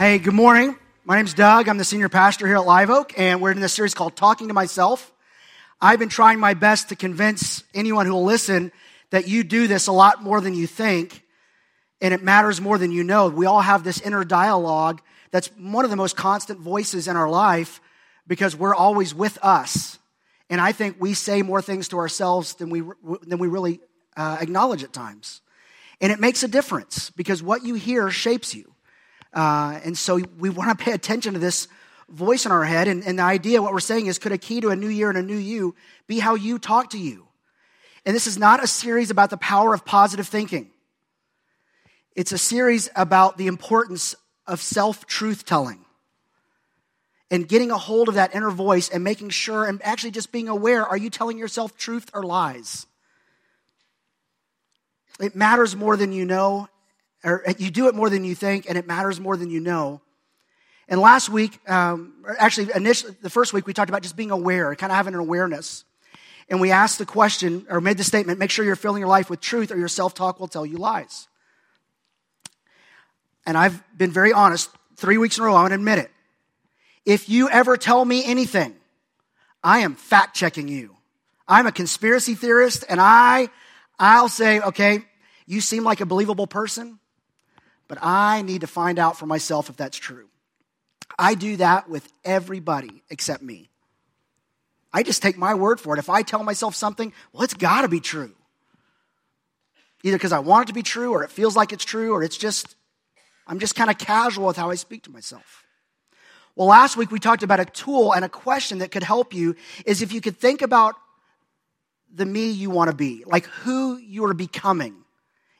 Hey, good morning. My name's Doug. I'm the senior pastor here at Live Oak, and we're in this series called Talking to Myself. I've been trying my best to convince anyone who will listen that you do this a lot more than you think, and it matters more than you know. We all have this inner dialogue that's one of the most constant voices in our life because we're always with us. And I think we say more things to ourselves than we, than we really uh, acknowledge at times. And it makes a difference because what you hear shapes you. Uh, and so we want to pay attention to this voice in our head. And, and the idea, what we're saying is, could a key to a new year and a new you be how you talk to you? And this is not a series about the power of positive thinking. It's a series about the importance of self truth telling and getting a hold of that inner voice and making sure and actually just being aware are you telling yourself truth or lies? It matters more than you know, or you do it more than you think, and it matters more than you know. And last week, um, actually, initially, the first week, we talked about just being aware, kind of having an awareness. And we asked the question, or made the statement make sure you're filling your life with truth, or your self talk will tell you lies. And I've been very honest, three weeks in a row, I'm going to admit it. If you ever tell me anything, I am fact checking you. I'm a conspiracy theorist, and I, I'll say, okay, you seem like a believable person, but I need to find out for myself if that's true. I do that with everybody except me. I just take my word for it. If I tell myself something, well, it's got to be true. Either because I want it to be true, or it feels like it's true, or it's just, I'm just kind of casual with how I speak to myself. Well, last week we talked about a tool and a question that could help you is if you could think about the me you want to be, like who you are becoming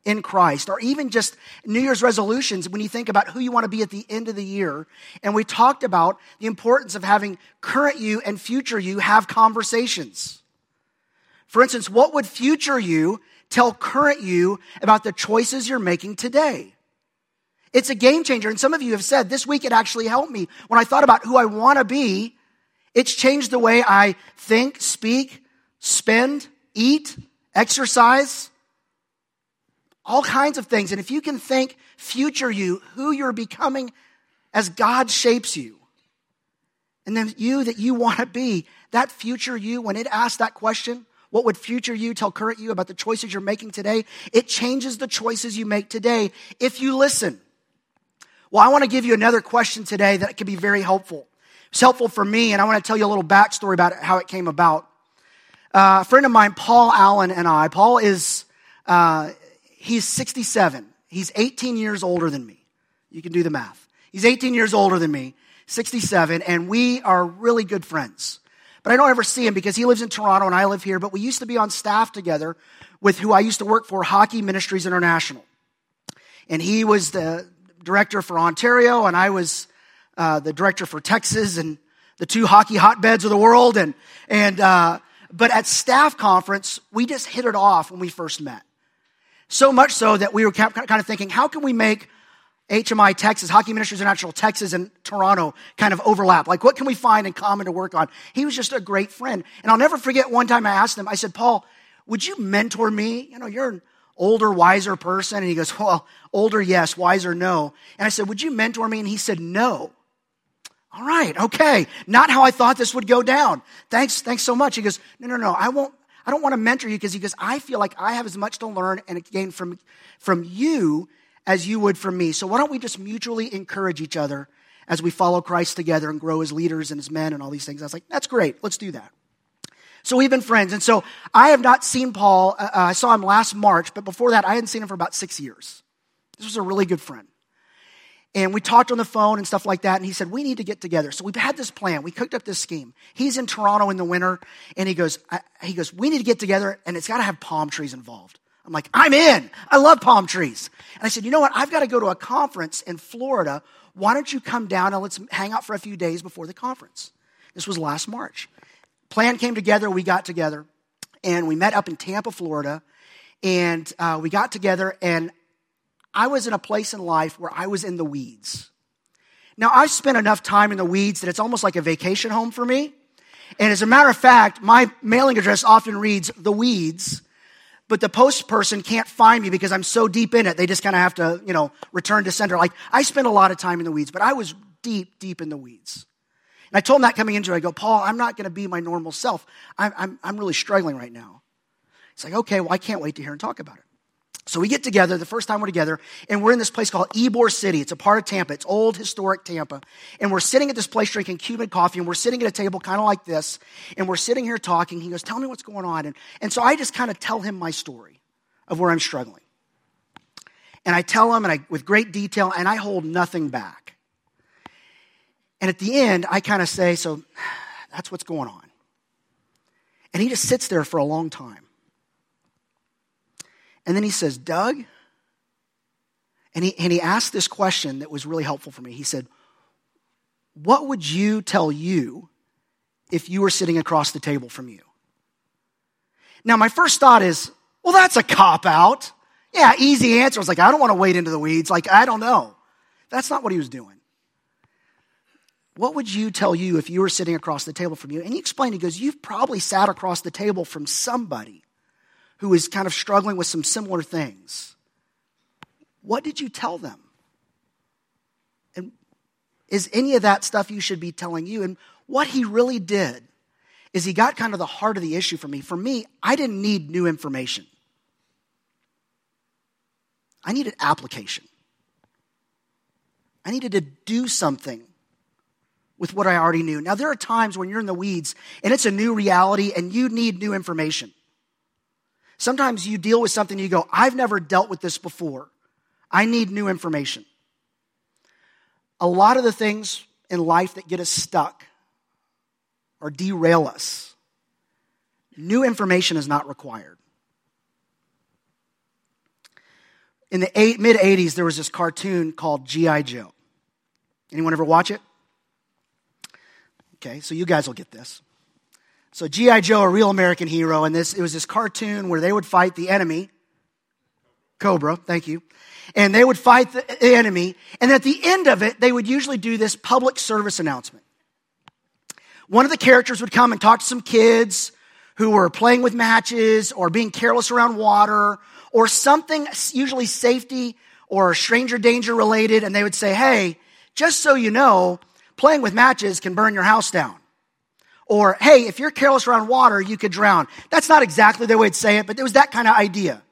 in Christ, or even just New Year's resolutions when you think about who you want to be at the end of the year. And we talked about the importance of having current you and future you have conversations. For instance, what would future you tell current you about the choices you're making today? It's a game changer. And some of you have said this week it actually helped me. When I thought about who I want to be, it's changed the way I think, speak, spend, eat, exercise, all kinds of things. And if you can think future you, who you're becoming as God shapes you, and then you that you want to be, that future you, when it asks that question, what would future you tell current you about the choices you're making today? It changes the choices you make today if you listen. Well, I want to give you another question today that could be very helpful. It's helpful for me, and I want to tell you a little backstory about how it came about. Uh, a friend of mine, Paul Allen, and I, Paul is, uh, he's 67. He's 18 years older than me. You can do the math. He's 18 years older than me, 67, and we are really good friends. But I don't ever see him because he lives in Toronto and I live here, but we used to be on staff together with who I used to work for, Hockey Ministries International. And he was the, director for Ontario, and I was uh, the director for Texas and the two hockey hotbeds of the world. And, and, uh, but at staff conference, we just hit it off when we first met. So much so that we were kind of thinking, how can we make HMI Texas, Hockey Ministries International Texas and Toronto kind of overlap? Like, what can we find in common to work on? He was just a great friend. And I'll never forget one time I asked him, I said, Paul, would you mentor me? You know, you're an older, wiser person? And he goes, Well, older, yes, wiser, no. And I said, Would you mentor me? And he said, No. All right, okay. Not how I thought this would go down. Thanks, thanks so much. He goes, No, no, no, I won't. I don't want to mentor you because he goes, I feel like I have as much to learn and gain from, from you as you would from me. So why don't we just mutually encourage each other as we follow Christ together and grow as leaders and as men and all these things? I was like, that's great. Let's do that. So we've been friends. And so I have not seen Paul. Uh, uh, I saw him last March, but before that, I hadn't seen him for about six years. This was a really good friend. And we talked on the phone and stuff like that. And he said, We need to get together. So we've had this plan. We cooked up this scheme. He's in Toronto in the winter. And he goes, I, he goes, We need to get together and it's got to have palm trees involved. I'm like, I'm in. I love palm trees. And I said, You know what? I've got to go to a conference in Florida. Why don't you come down and let's hang out for a few days before the conference? This was last March plan came together. We got together and we met up in Tampa, Florida. And uh, we got together, and I was in a place in life where I was in the weeds. Now, I've spent enough time in the weeds that it's almost like a vacation home for me. And as a matter of fact, my mailing address often reads the weeds. but the post person can't find me because I'm so deep in it. They just kind of have to, you know, return to sender. Like I spent a lot of time in the weeds, but I was deep, deep in the weeds. And I told him that coming into it. I go, Paul, I'm not going to be my normal self. I'm, I'm, I'm really struggling right now. He's like, okay, well, I can't wait to hear and talk about it. So we get together, the first time we're together, and we're in this place called Ybor City. It's a part of Tampa. It's old, historic Tampa. And we're sitting at this place drinking Cuban coffee, and we're sitting at a table kind of like this, and we're sitting here talking. He goes, Tell me what's going on. And, and so I just kind of tell him my story of where I'm struggling. And I tell him and I, with great detail, and I hold nothing back. And at the end, I kind of say, So that's what's going on. And he just sits there for a long time. And then he says, Doug, and he, and he asked this question that was really helpful for me. He said, What would you tell you if you were sitting across the table from you? Now, my first thought is, Well, that's a cop out. Yeah, easy answer. I was like, I don't want to wade into the weeds. Like, I don't know. That's not what he was doing. What would you tell you if you were sitting across the table from you? And he explained, he goes, You've probably sat across the table from somebody who is kind of struggling with some similar things. What did you tell them? And is any of that stuff you should be telling you? And what he really did is he got kind of the heart of the issue for me. For me, I didn't need new information. I needed application. I needed to do something with what I already knew. Now, there are times when you're in the weeds and it's a new reality and you need new information. Sometimes you deal with something and you go, I've never dealt with this before. I need new information. A lot of the things in life that get us stuck or derail us, new information is not required. In the mid 80s, there was this cartoon called G.I. Joe. Anyone ever watch it? Okay, so you guys will get this. So G.I. Joe, a real American hero, and this it was this cartoon where they would fight the enemy. Cobra, thank you. And they would fight the enemy, and at the end of it, they would usually do this public service announcement. One of the characters would come and talk to some kids who were playing with matches or being careless around water or something, usually safety or stranger danger related, and they would say, Hey, just so you know, playing with matches can burn your house down. Or, hey, if you're careless around water, you could drown. That's not exactly the way they'd say it, but it was that kind of idea.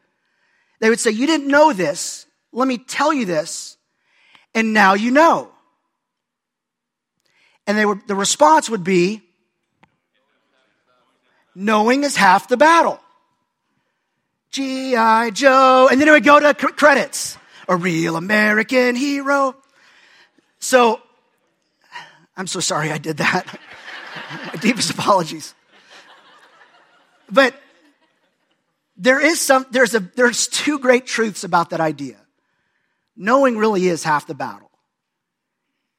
They would say, You didn't know this. Let me tell you this. And now you know. And they would, the response would be, Knowing is half the battle. G.I. Joe. And then it would go to credits. A real American hero. So, I'm so sorry I did that. My deepest apologies. But there is some, there's a, there's two great truths about that idea. Knowing really is half the battle.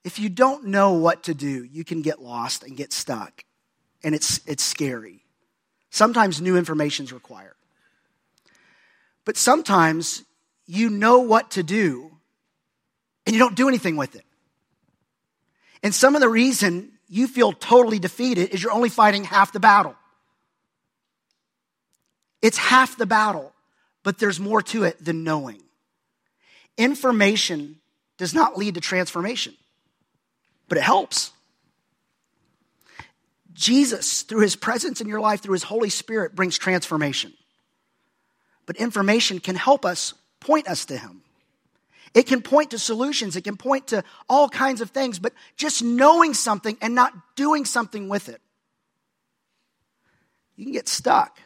If you don't know what to do, you can get lost and get stuck. And it's, it's scary. Sometimes new information is required. But sometimes you know what to do and you don't do anything with it. And some of the reason you feel totally defeated is you're only fighting half the battle. It's half the battle, but there's more to it than knowing. Information does not lead to transformation, but it helps. Jesus, through his presence in your life, through his Holy Spirit, brings transformation. But information can help us point us to him. It can point to solutions, it can point to all kinds of things, but just knowing something and not doing something with it, you can get stuck.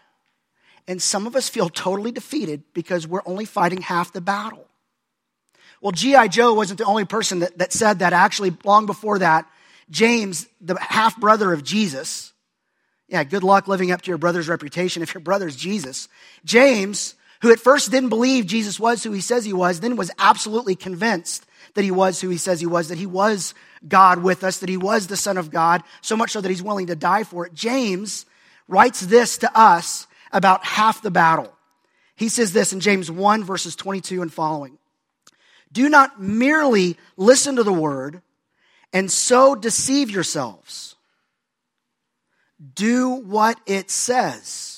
And some of us feel totally defeated because we're only fighting half the battle. Well, G.I. Joe wasn't the only person that, that said that. Actually, long before that, James, the half brother of Jesus, yeah, good luck living up to your brother's reputation if your brother's Jesus. James who at first didn't believe Jesus was who he says he was, then was absolutely convinced that he was who he says he was, that he was God with us, that he was the Son of God, so much so that he's willing to die for it. James writes this to us about half the battle. He says this in James 1, verses 22 and following. Do not merely listen to the word and so deceive yourselves. Do what it says.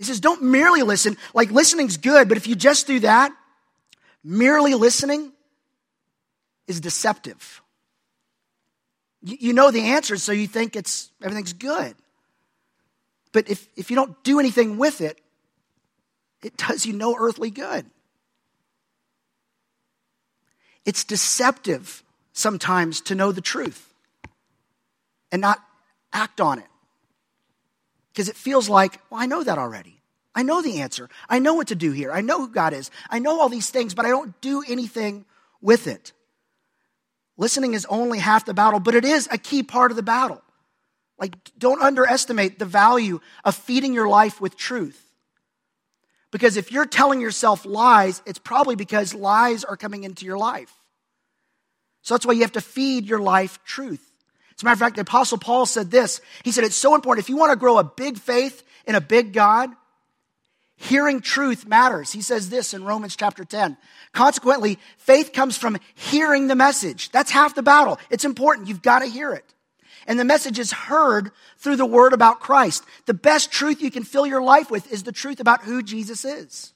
He says, don't merely listen. Like listening's good, but if you just do that, merely listening is deceptive. You, know the answers, so you think it's everything's good. But if, if you don't do anything with it, it does you no earthly good. It's deceptive sometimes to know the truth and not act on it. Because it feels like, well, I know that already. I know the answer. I know what to do here. I know who God is. I know all these things, but I don't do anything with it. Listening is only half the battle, but it is a key part of the battle. Like, don't underestimate the value of feeding your life with truth. Because if you're telling yourself lies, it's probably because lies are coming into your life. So that's why you have to feed your life truth. As a matter of fact, the Apostle Paul said this. He said, It's so important. If you want to grow a big faith in a big God, hearing truth matters. He says this in Romans chapter 10. Consequently, faith comes from hearing the message. That's half the battle. It's important. You've got to hear it. And the message is heard through the word about Christ. The best truth you can fill your life with is the truth about who Jesus is.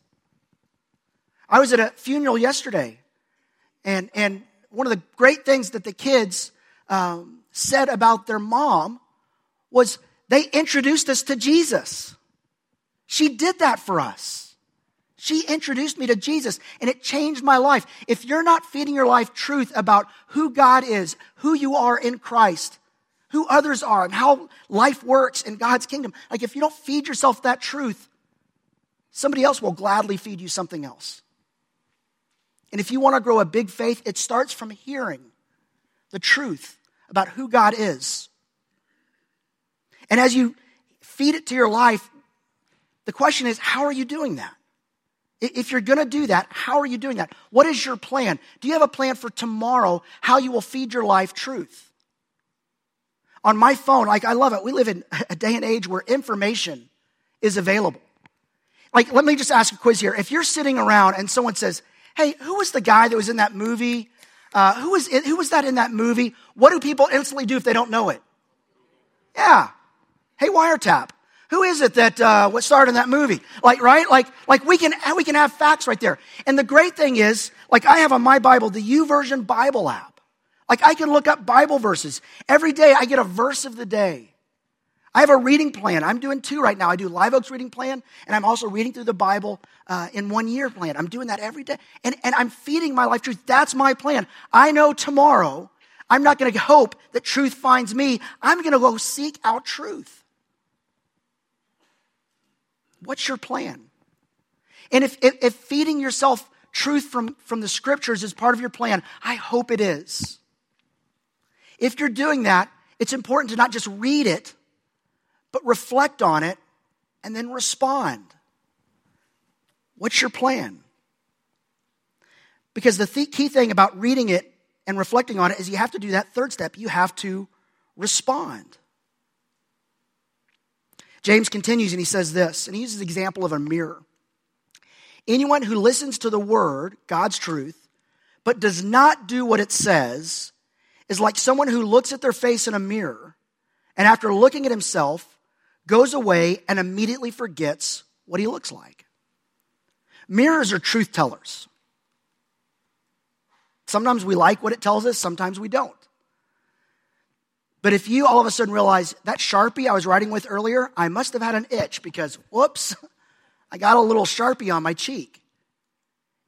I was at a funeral yesterday, and, and one of the great things that the kids um, said about their mom was they introduced us to Jesus. She did that for us. She introduced me to Jesus and it changed my life. If you're not feeding your life truth about who God is, who you are in Christ, who others are, and how life works in God's kingdom, like if you don't feed yourself that truth, somebody else will gladly feed you something else. And if you want to grow a big faith, it starts from hearing the truth about who God is. And as you feed it to your life, the question is, how are you doing that? If you're going to do that, how are you doing that? What is your plan? Do you have a plan for tomorrow, how you will feed your life truth? On my phone, like I love it. We live in a day and age where information is available. Like, let me just ask a quiz here. If you're sitting around and someone says, Hey, who was the guy that was in that movie? Uh, who, was who was that in that movie? What do people instantly do if they don't know it? Yeah. Hey, wiretap. Who is it that uh, what starred in that movie? Like, right? Like, like we can we can have facts right there. And the great thing is, like, I have on my Bible the YouVersion Bible app. Like, I can look up Bible verses every day. I get a verse of the day. I have a reading plan. I'm doing two right now. I do Live Oaks reading plan, and I'm also reading through the Bible uh, in one year plan. I'm doing that every day. And, and I'm feeding my life truth. That's my plan. I know tomorrow I'm not going to hope that truth finds me. I'm going to go seek out truth. What's your plan? And if, if, if feeding yourself truth from, from the scriptures is part of your plan, I hope it is. If you're doing that, it's important to not just read it, but reflect on it and then respond. What's your plan? Because the th- key thing about reading it and reflecting on it is you have to do that third step. You have to respond. James continues and he says this, and he uses the example of a mirror. Anyone who listens to the word, God's truth, but does not do what it says, is like someone who looks at their face in a mirror and after looking at himself goes away and immediately forgets what he looks like. Mirrors are truth tellers. Sometimes we like what it tells us, sometimes we don't. But if you all of a sudden realize that Sharpie I was writing with earlier, I must have had an itch because, whoops, I got a little Sharpie on my cheek.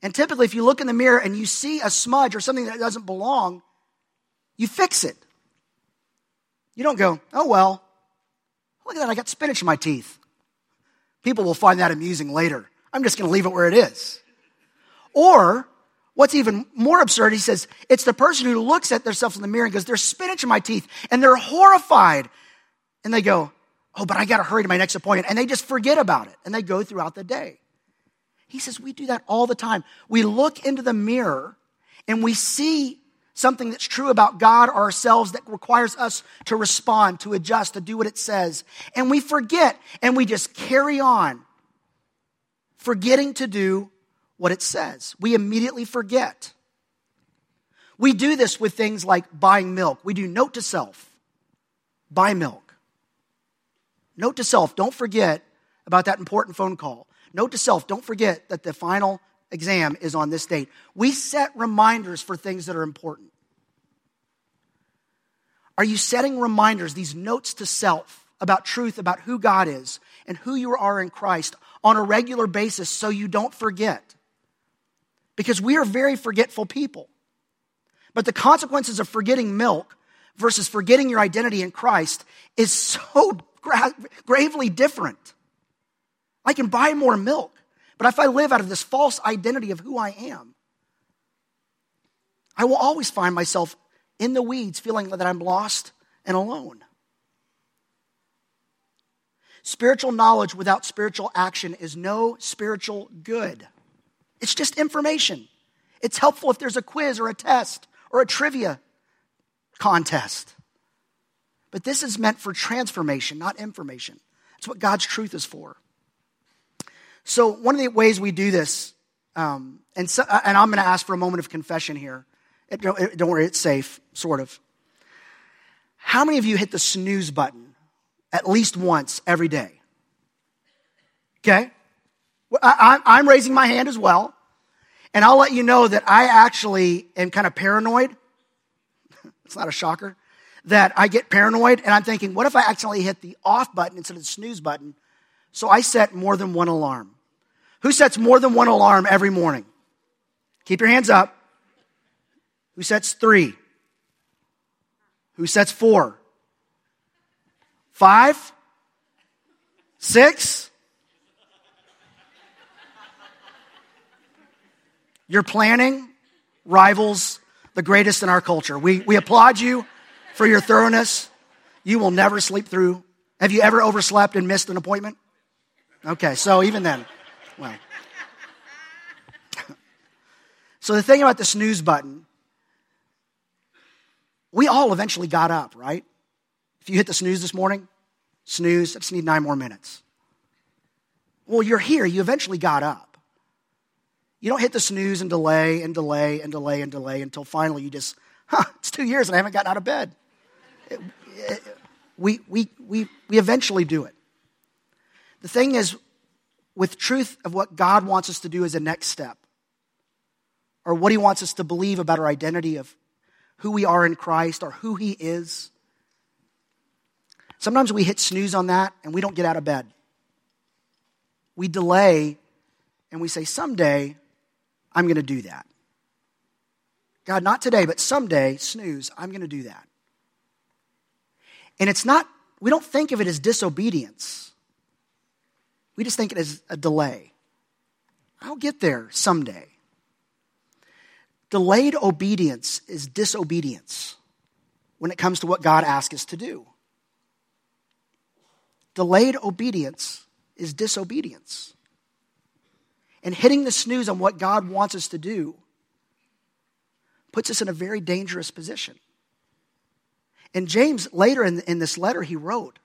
And typically, if you look in the mirror and you see a smudge or something that doesn't belong, you fix it. You don't go, oh, well, Look at that, I got spinach in my teeth. People will find that amusing later. I'm just going to leave it where it is. Or, what's even more absurd, he says, it's the person who looks at themselves in the mirror and goes, there's spinach in my teeth, and they're horrified. And they go, oh, but I got to hurry to my next appointment. And they just forget about it, and they go throughout the day. He says, we do that all the time. We look into the mirror and we see something that's true about God or ourselves that requires us to respond, to adjust, to do what it says. And we forget and we just carry on, forgetting to do what it says. We immediately forget. We do this with things like buying milk. We do note to self, buy milk. Note to self, don't forget about that important phone call. Note to self, don't forget that the final exam is on this date. We set reminders for things that are important. Are you setting reminders, these notes to self about truth, about who God is and who you are in Christ on a regular basis so you don't forget? Because we are very forgetful people. But the consequences of forgetting milk versus forgetting your identity in Christ is so gra- gravely different. I can buy more milk, but if I live out of this false identity of who I am, I will always find myself in the weeds feeling that I'm lost and alone. Spiritual knowledge without spiritual action is no spiritual good. It's just information. It's helpful if there's a quiz or a test or a trivia contest. But this is meant for transformation, not information. That's what God's truth is for. So, one of the ways we do this, um, and, so, and I'm going to ask for a moment of confession here. It, don't, it, don't worry, it's safe, sort of. How many of you hit the snooze button at least once every day? Okay? I, I'm raising my hand as well. And I'll let you know that I actually am kind of paranoid. it's not a shocker. That I get paranoid and I'm thinking, what if I accidentally hit the off button instead of the snooze button? So I set more than one alarm. Who sets more than one alarm every morning? Keep your hands up. Who sets three? Who sets four? Five? Six? Your planning rivals the greatest in our culture. We, we applaud you for your thoroughness. You will never sleep through. Have you ever overslept and missed an appointment? Okay, so even then, well. so the thing about the snooze button, we all eventually got up, right? If you hit the snooze this morning, snooze, I just need nine more minutes. Well, you're here, you eventually got up. You don't hit the snooze and delay and delay and delay and delay until finally you just, huh, it's two years and I haven't gotten out of bed. It, it, we, we, we, we eventually do it. The thing is, with truth of what God wants us to do as a next step, or what He wants us to believe about our identity of who we are in Christ or who He is, sometimes we hit snooze on that and we don't get out of bed. We delay and we say, someday I'm going to do that. God, not today, but someday, snooze, I'm going to do that. And it's not, we don't think of it as disobedience. We just think it as a delay. I'll get there someday. Delayed obedience is disobedience when it comes to what God asks us to do. Delayed obedience is disobedience and hitting the snooze on what God wants us to do puts us in a very dangerous position. And James, later in, in this letter he wrote,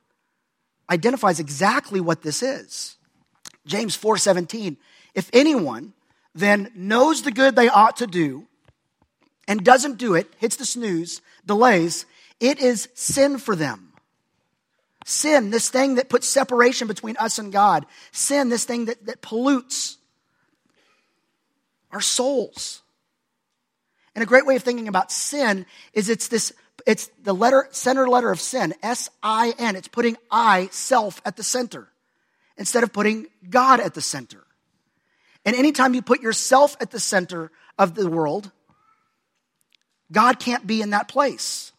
identifies exactly what this is. James 4:17, if anyone then knows the good they ought to do and doesn't do it, hits the snooze, delays, it is sin for them. Sin, this thing that puts separation between us and God. Sin, this thing that, that pollutes our souls. And a great way of thinking about sin is it's this, it's the letter, center letter of sin, S-I-N. It's putting I, self, at the center instead of putting God at the center. And anytime you put yourself at the center of the world, God can't be in that place.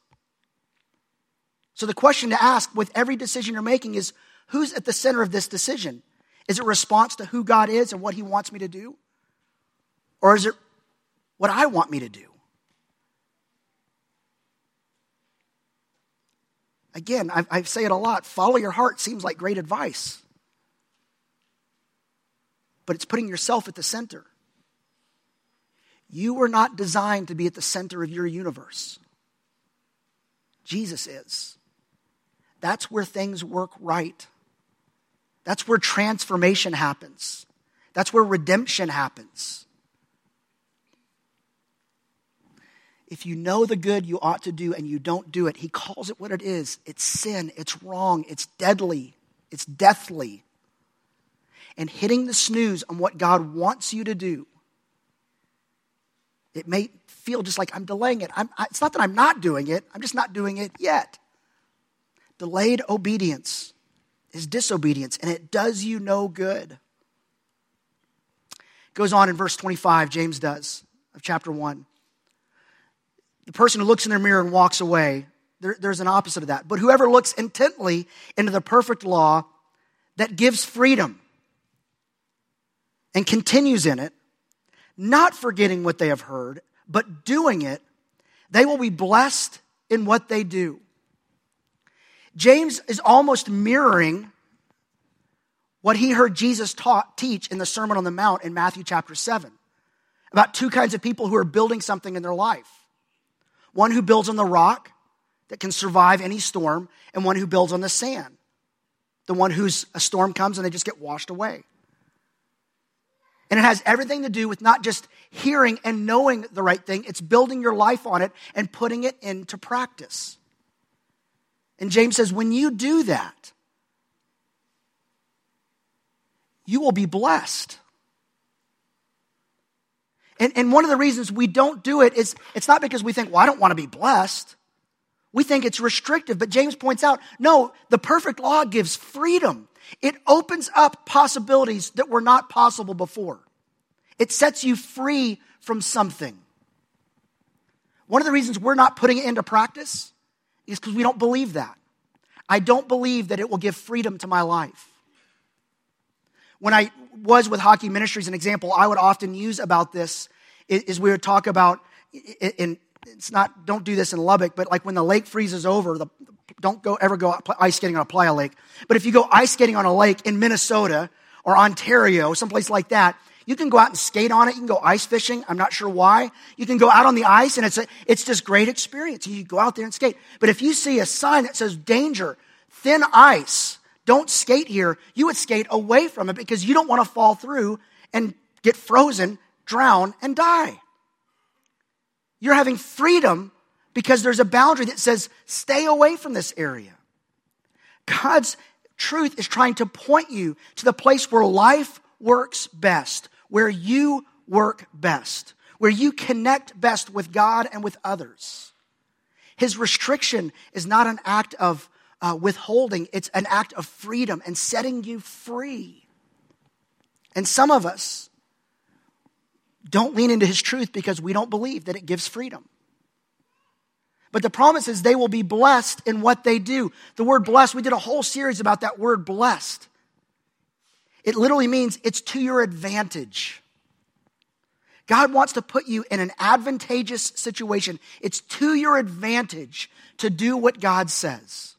So the question to ask with every decision you're making is who's at the center of this decision? Is it response to who God is and what he wants me to do? Or is it what I want me to do? Again, I, I say it a lot follow your heart seems like great advice, but it's putting yourself at the center. You were not designed to be at the center of your universe. Jesus is. That's where things work right. That's where transformation happens. That's where redemption happens. if you know the good you ought to do and you don't do it, he calls it what it is it's sin, it's wrong, it's deadly, it's deathly. And hitting the snooze on what God wants you to do, it may feel just like I'm delaying it. I'm, it's not that I'm not doing it, I'm just not doing it yet. Delayed obedience is disobedience, and it does you no good. Goes on in verse 25, James does, of chapter 1. The person who looks in their mirror and walks away, there, there's an opposite of that. But whoever looks intently into the perfect law that gives freedom and continues in it, not forgetting what they have heard, but doing it, they will be blessed in what they do. James is almost mirroring what he heard Jesus taught, teach in the Sermon on the Mount in Matthew chapter 7 about two kinds of people who are building something in their life one who builds on the rock that can survive any storm, and one who builds on the sand, the one whose a storm comes and they just get washed away. And it has everything to do with not just hearing and knowing the right thing, it's building your life on it and putting it into practice. And James says, when you do that, you will be blessed. And, and one of the reasons we don't do it is it's not because we think, well, I don't want to be blessed. We think it's restrictive, but James points out, no, the perfect law gives freedom. It opens up possibilities that were not possible before. It sets you free from something. One of the reasons we're not putting it into practice is because we don't believe that. I don't believe that it will give freedom to my life. When I was with Hockey Ministries, an example I would often use about this is we would talk about, and it's not, don't do this in Lubbock, but like when the lake freezes over, the, don't go ever go ice skating on a playa lake. But if you go ice skating on a lake in Minnesota or Ontario, someplace like that, you can go out and skate on it. You can go ice fishing. I'm not sure why. You can go out on the ice and it's a, it's just great experience. You go out there and skate. But if you see a sign that says danger, thin ice, don't skate here, you would skate away from it because you don't want to fall through and get frozen, drown, and die. You're having freedom because there's a boundary that says, stay away from this area. God's truth is trying to point you to the place where life works best, where you work best, where you connect best with God and with others. His restriction is not an act of uh, withholding, it's an act of freedom and setting you free. And some of us don't lean into his truth because we don't believe that it gives freedom. But the promise is they will be blessed in what they do. The word blessed, we did a whole series about that word blessed. It literally means it's to your advantage. God wants to put you in an advantageous situation. It's to your advantage to do what God says.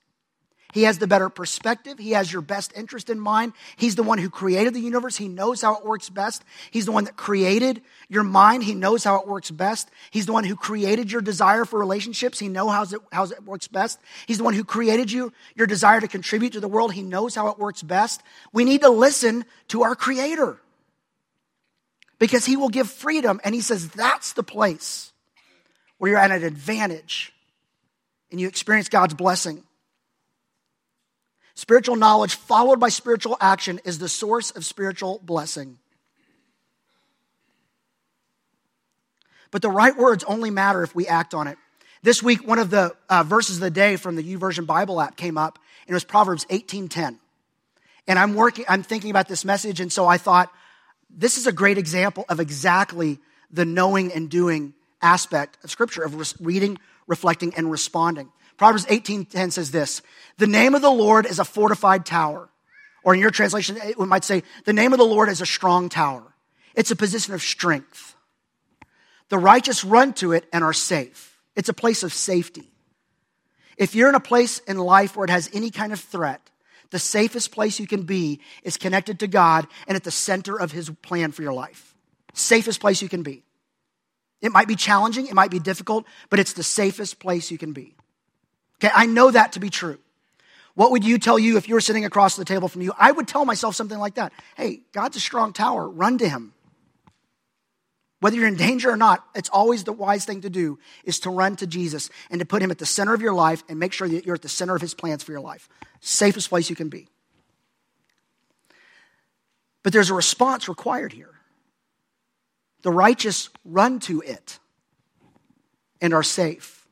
He has the better perspective. He has your best interest in mind. He's the one who created the universe. He knows how it works best. He's the one that created your mind. He knows how it works best. He's the one who created your desire for relationships. He knows how it, how it works best. He's the one who created you, your desire to contribute to the world. He knows how it works best. We need to listen to our creator because he will give freedom. And he says that's the place where you're at an advantage and you experience God's blessing. Spiritual knowledge followed by spiritual action is the source of spiritual blessing. But the right words only matter if we act on it. This week, one of the uh, verses of the day from the YouVersion Bible app came up, and it was Proverbs 18:10. And I'm working, I'm thinking about this message, and so I thought, this is a great example of exactly the knowing and doing aspect of Scripture, of reading, reflecting, and responding. Proverbs 18:10 says this, "The name of the Lord is a fortified tower." Or in your translation, it might say, "The name of the Lord is a strong tower." It's a position of strength. The righteous run to it and are safe. It's a place of safety. If you're in a place in life where it has any kind of threat, the safest place you can be is connected to God and at the center of His plan for your life. Safest place you can be. It might be challenging, it might be difficult, but it's the safest place you can be. Okay, I know that to be true. What would you tell you if you were sitting across the table from you? I would tell myself something like that. Hey, God's a strong tower. Run to him. Whether you're in danger or not, it's always the wise thing to do is to run to Jesus and to put him at the center of your life and make sure that you're at the center of his plans for your life. Safest place you can be. But there's a response required here. The righteous run to it and are safe.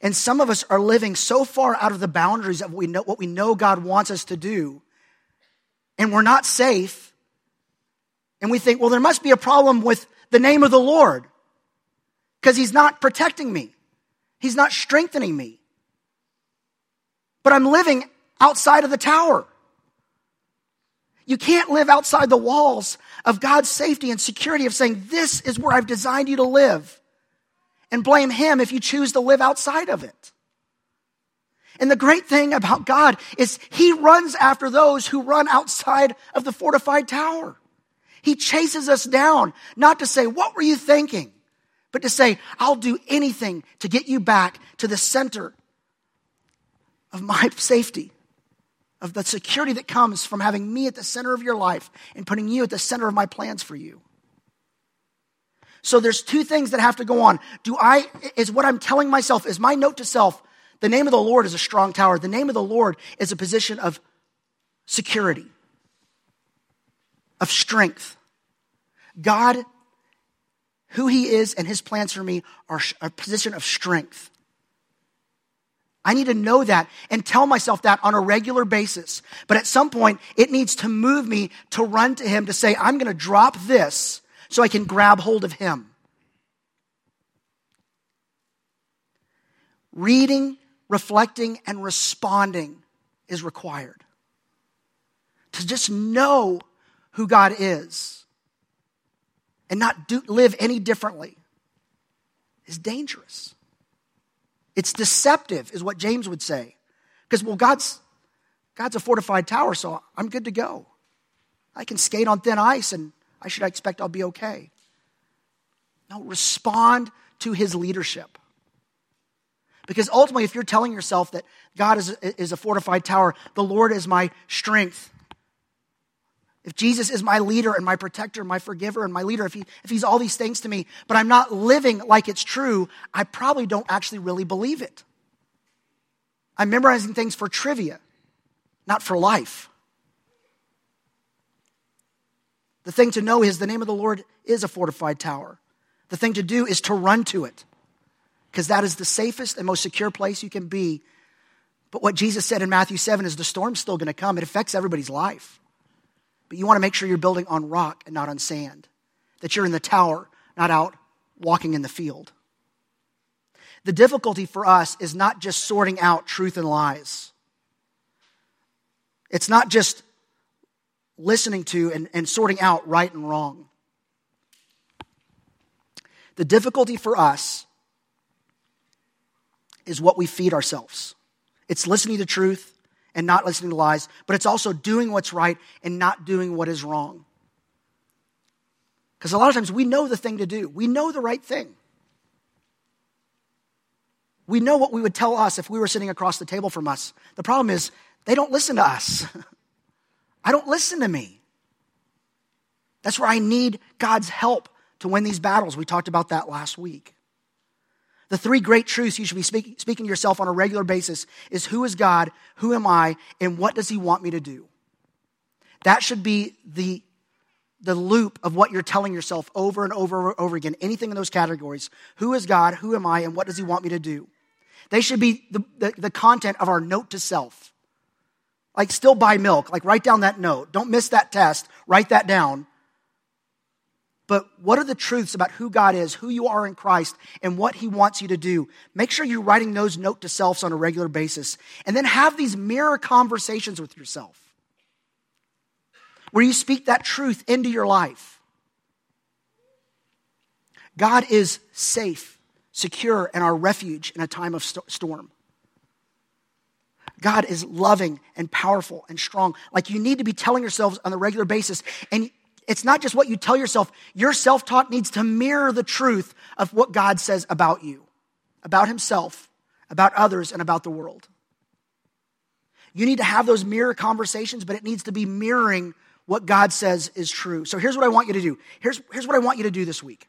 And some of us are living so far out of the boundaries of what we know, what we know God wants us to do, and we're not safe. And we think, well, there must be a problem with the name of the Lord because He's not protecting me, He's not strengthening me. But I'm living outside of the tower. You can't live outside the walls of God's safety and security of saying, This is where I've designed you to live, and blame Him if you choose to live outside of it. And the great thing about God is He runs after those who run outside of the fortified tower. He chases us down, not to say, What were you thinking? but to say, I'll do anything to get you back to the center of my safety, of the security that comes from having me at the center of your life and putting you at the center of my plans for you. So there's two things that have to go on. Do I, is what I'm telling myself, is my note to self, the name of the Lord is a strong tower. The name of the Lord is a position of security, of strength. God, who He is and His plans for me are a position of strength. I need to know that and tell myself that on a regular basis. But at some point, it needs to move me to run to Him to say, I'm going to drop this so I can grab hold of Him. Reading reflecting, and responding is required. To just know who God is and not do, live any differently is dangerous. It's deceptive, is what James would say. Because, well, God's, God's a fortified tower, so I'm good to go. I can skate on thin ice and I should expect I'll be okay. No, respond to his leadership. Because ultimately, if you're telling yourself that God is, is a fortified tower, the Lord is my strength, if Jesus is my leader and my protector, my forgiver and my leader, if, he, if he's all these things to me, but I'm not living like it's true, I probably don't actually really believe it. I'm memorizing things for trivia, not for life. The thing to know is the name of the Lord is a fortified tower. The thing to do is to run to it because that is the safest and most secure place you can be. But what Jesus said in Matthew 7 is the storm's still going to come. It affects everybody's life. But you want to make sure you're building on rock and not on sand, that you're in the tower, not out walking in the field. The difficulty for us is not just sorting out truth and lies. It's not just listening to and, and sorting out right and wrong. The difficulty for us is what we feed ourselves. It's listening to truth and not listening to lies, but it's also doing what's right and not doing what is wrong. Because a lot of times we know the thing to do, we know the right thing. We know what we would tell us if we were sitting across the table from us. The problem is, they don't listen to us. I don't listen to me. That's where I need God's help to win these battles. We talked about that last week. The three great truths you should be speaking, speaking to yourself on a regular basis is who is God, who am I, and what does He want me to do? That should be the, the loop of what you're telling yourself over and over and over again. Anything in those categories. Who is God, who am I, and what does He want me to do? They should be the, the, the content of our note to self. Like, still buy milk. Like, write down that note. Don't miss that test. Write that down but what are the truths about who God is, who you are in Christ, and what He wants you to do? Make sure you're writing those note to selves on a regular basis. And then have these mirror conversations with yourself where you speak that truth into your life. God is safe, secure, and our refuge in a time of st- storm. God is loving and powerful and strong. Like you need to be telling yourselves on a regular basis. And it's not just what you tell yourself. Your self talk needs to mirror the truth of what God says about you, about Himself, about others, and about the world. You need to have those mirror conversations, but it needs to be mirroring what God says is true. So here's what I want you to do. Here's, here's what I want you to do this week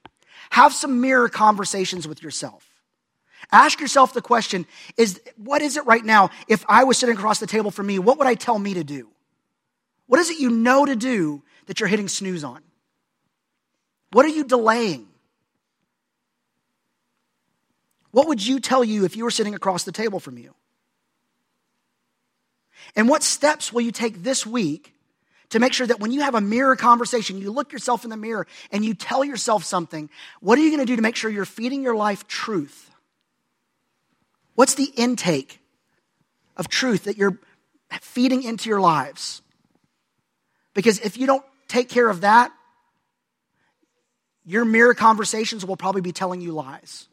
have some mirror conversations with yourself. Ask yourself the question is what is it right now? If I was sitting across the table from me, what would I tell me to do? What is it you know to do that you're hitting snooze on? What are you delaying? What would you tell you if you were sitting across the table from you? And what steps will you take this week to make sure that when you have a mirror conversation, you look yourself in the mirror and you tell yourself something, what are you going to do to make sure you're feeding your life truth? What's the intake of truth that you're feeding into your lives? Because if you don't take care of that, your mirror conversations will probably be telling you lies.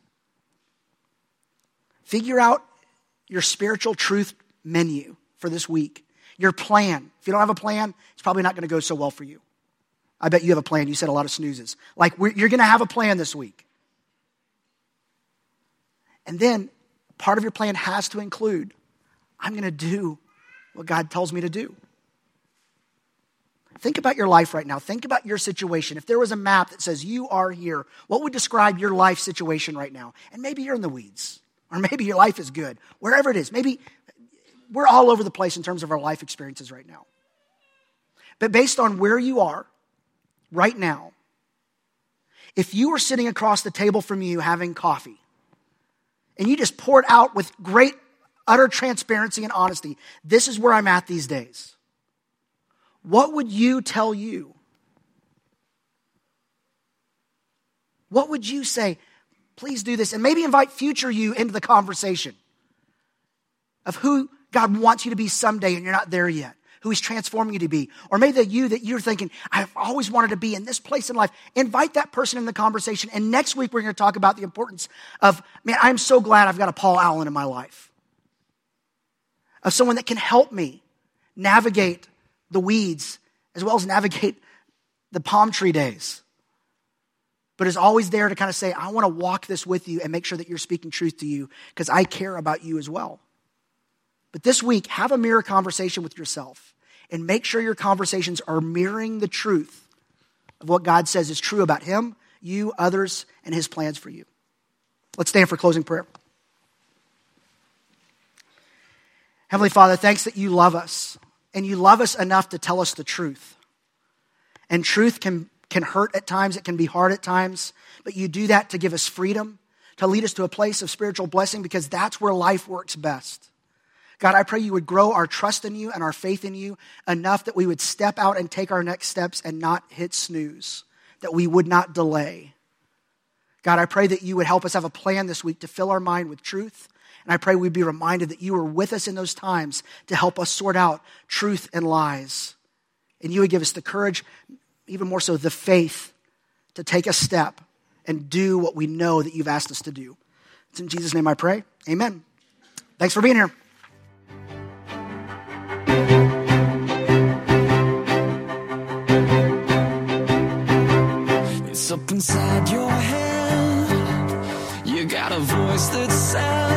Figure out your spiritual truth menu for this week. Your plan. If you don't have a plan, it's probably not going to go so well for you. I bet you have a plan. You said a lot of snoozes. Like, you're going to have a plan this week. And then part of your plan has to include I'm going to do what God tells me to do. Think about your life right now. Think about your situation. If there was a map that says you are here, what would describe your life situation right now? And maybe you're in the weeds, or maybe your life is good, wherever it is. Maybe we're all over the place in terms of our life experiences right now. But based on where you are right now, if you were sitting across the table from you having coffee and you just pour it out with great, utter transparency and honesty, this is where I'm at these days, what would you tell you? What would you say? Please do this. And maybe invite future you into the conversation of who God wants you to be someday and you're not there yet. Who He's transforming you to be. Or maybe the you that you're thinking, I've always wanted to be in this place in life. Invite that person in the conversation. And next week, we're going to talk about the importance of, man, I'm so glad I've got a Paul Allen in my life. Of someone that can help me navigate the weeds as well as navigate the palm tree days. But is always there to kind of say, I want to walk this with you and make sure that you're speaking truth to you because I care about you as well. But this week, have a mirror conversation with yourself and make sure your conversations are mirroring the truth of what God says is true about Him, you, others, and His plans for you. Let's stand for closing prayer. Heavenly Father, thanks that you love us and you love us enough to tell us the truth. And truth can, can hurt at times, it can be hard at times, but you do that to give us freedom, to lead us to a place of spiritual blessing because that's where life works best. God, I pray you would grow our trust in you and our faith in you enough that we would step out and take our next steps and not hit snooze, that we would not delay. God, I pray that you would help us have a plan this week to fill our mind with truth. And I pray we'd be reminded that you were with us in those times to help us sort out truth and lies. And you would give us the courage, even more so, the faith to take a step and do what we know that you've asked us to do. It's in Jesus' name I pray. Amen. Thanks for being here. Up inside your head. You got a voice that sounds